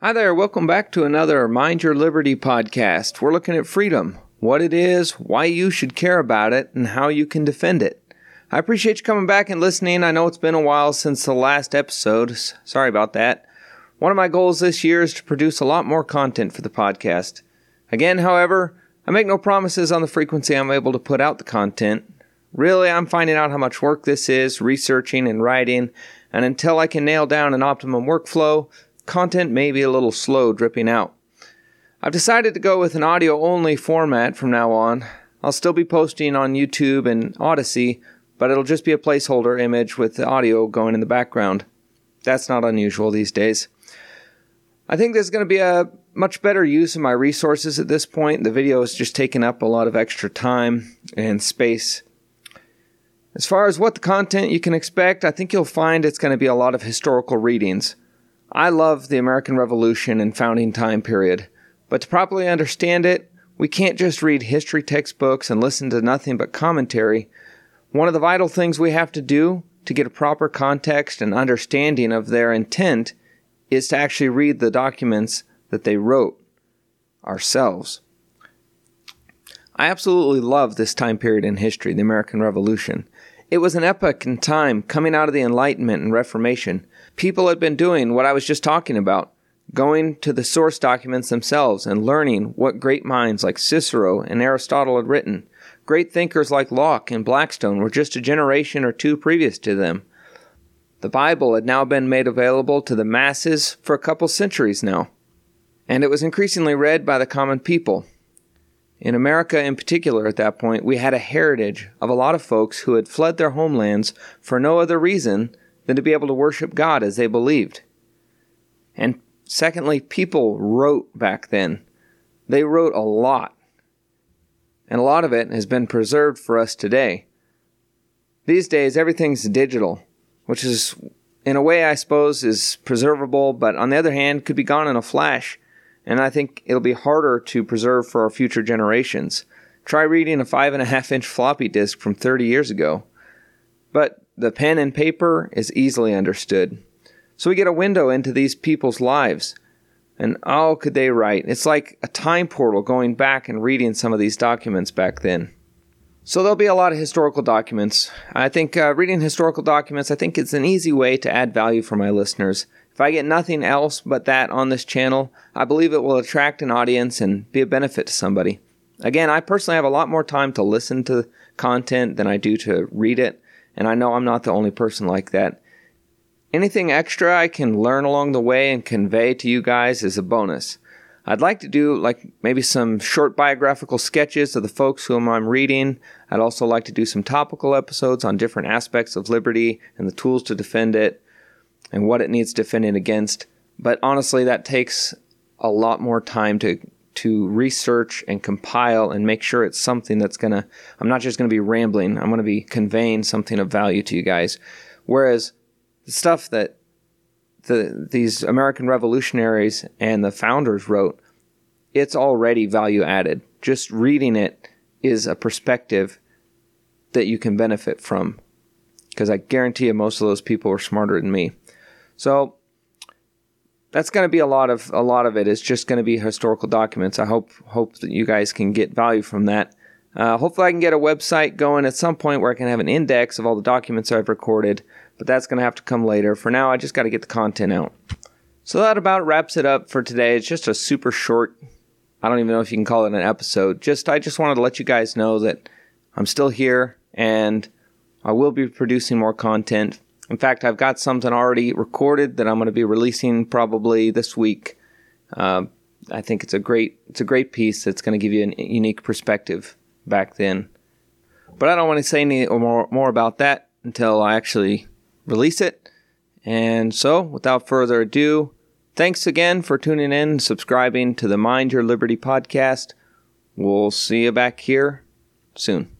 Hi there, welcome back to another Mind Your Liberty podcast. We're looking at freedom, what it is, why you should care about it, and how you can defend it. I appreciate you coming back and listening. I know it's been a while since the last episode. Sorry about that. One of my goals this year is to produce a lot more content for the podcast. Again, however, I make no promises on the frequency I'm able to put out the content. Really, I'm finding out how much work this is, researching and writing, and until I can nail down an optimum workflow, content may be a little slow dripping out. I've decided to go with an audio only format from now on. I'll still be posting on YouTube and Odysee, but it'll just be a placeholder image with the audio going in the background. That's not unusual these days. I think there's going to be a much better use of my resources at this point. The video is just taking up a lot of extra time and space. As far as what the content you can expect, I think you'll find it's going to be a lot of historical readings. I love the American Revolution and founding time period, but to properly understand it, we can't just read history textbooks and listen to nothing but commentary. One of the vital things we have to do to get a proper context and understanding of their intent is to actually read the documents that they wrote ourselves. I absolutely love this time period in history, the American Revolution. It was an epoch in time coming out of the Enlightenment and Reformation. People had been doing what I was just talking about, going to the source documents themselves and learning what great minds like Cicero and Aristotle had written. Great thinkers like Locke and Blackstone were just a generation or two previous to them. The Bible had now been made available to the masses for a couple centuries now, and it was increasingly read by the common people. In America, in particular, at that point, we had a heritage of a lot of folks who had fled their homelands for no other reason than to be able to worship God as they believed. And secondly, people wrote back then. They wrote a lot. And a lot of it has been preserved for us today. These days, everything's digital which is, in a way, I suppose, is preservable, but on the other hand, could be gone in a flash. And I think it'll be harder to preserve for our future generations. Try reading a five and a half inch floppy disk from 30 years ago. But the pen and paper is easily understood. So we get a window into these people's lives. And oh, could they write? It's like a time portal going back and reading some of these documents back then. So there'll be a lot of historical documents. I think uh, reading historical documents, I think it's an easy way to add value for my listeners. If I get nothing else but that on this channel, I believe it will attract an audience and be a benefit to somebody. Again, I personally have a lot more time to listen to content than I do to read it, and I know I'm not the only person like that. Anything extra I can learn along the way and convey to you guys is a bonus. I'd like to do like maybe some short biographical sketches of the folks whom I'm reading. I'd also like to do some topical episodes on different aspects of liberty and the tools to defend it and what it needs defending against. But honestly, that takes a lot more time to to research and compile and make sure it's something that's gonna. I'm not just gonna be rambling. I'm gonna be conveying something of value to you guys. Whereas the stuff that the these American revolutionaries and the founders wrote, it's already value added. Just reading it is a perspective that you can benefit from. Because I guarantee you most of those people are smarter than me. So that's going to be a lot of a lot of it is just going to be historical documents. I hope hope that you guys can get value from that. Uh, hopefully, I can get a website going at some point where I can have an index of all the documents I've recorded but that's going to have to come later. For now, I just got to get the content out. So that about wraps it up for today. It's just a super short, I don't even know if you can call it an episode. Just I just wanted to let you guys know that I'm still here and I will be producing more content. In fact, I've got something already recorded that I'm going to be releasing probably this week. Uh, I think it's a great it's a great piece that's going to give you a unique perspective back then. But I don't want to say any more more about that until I actually release it. And so, without further ado, thanks again for tuning in subscribing to the Mind Your Liberty podcast. We'll see you back here soon.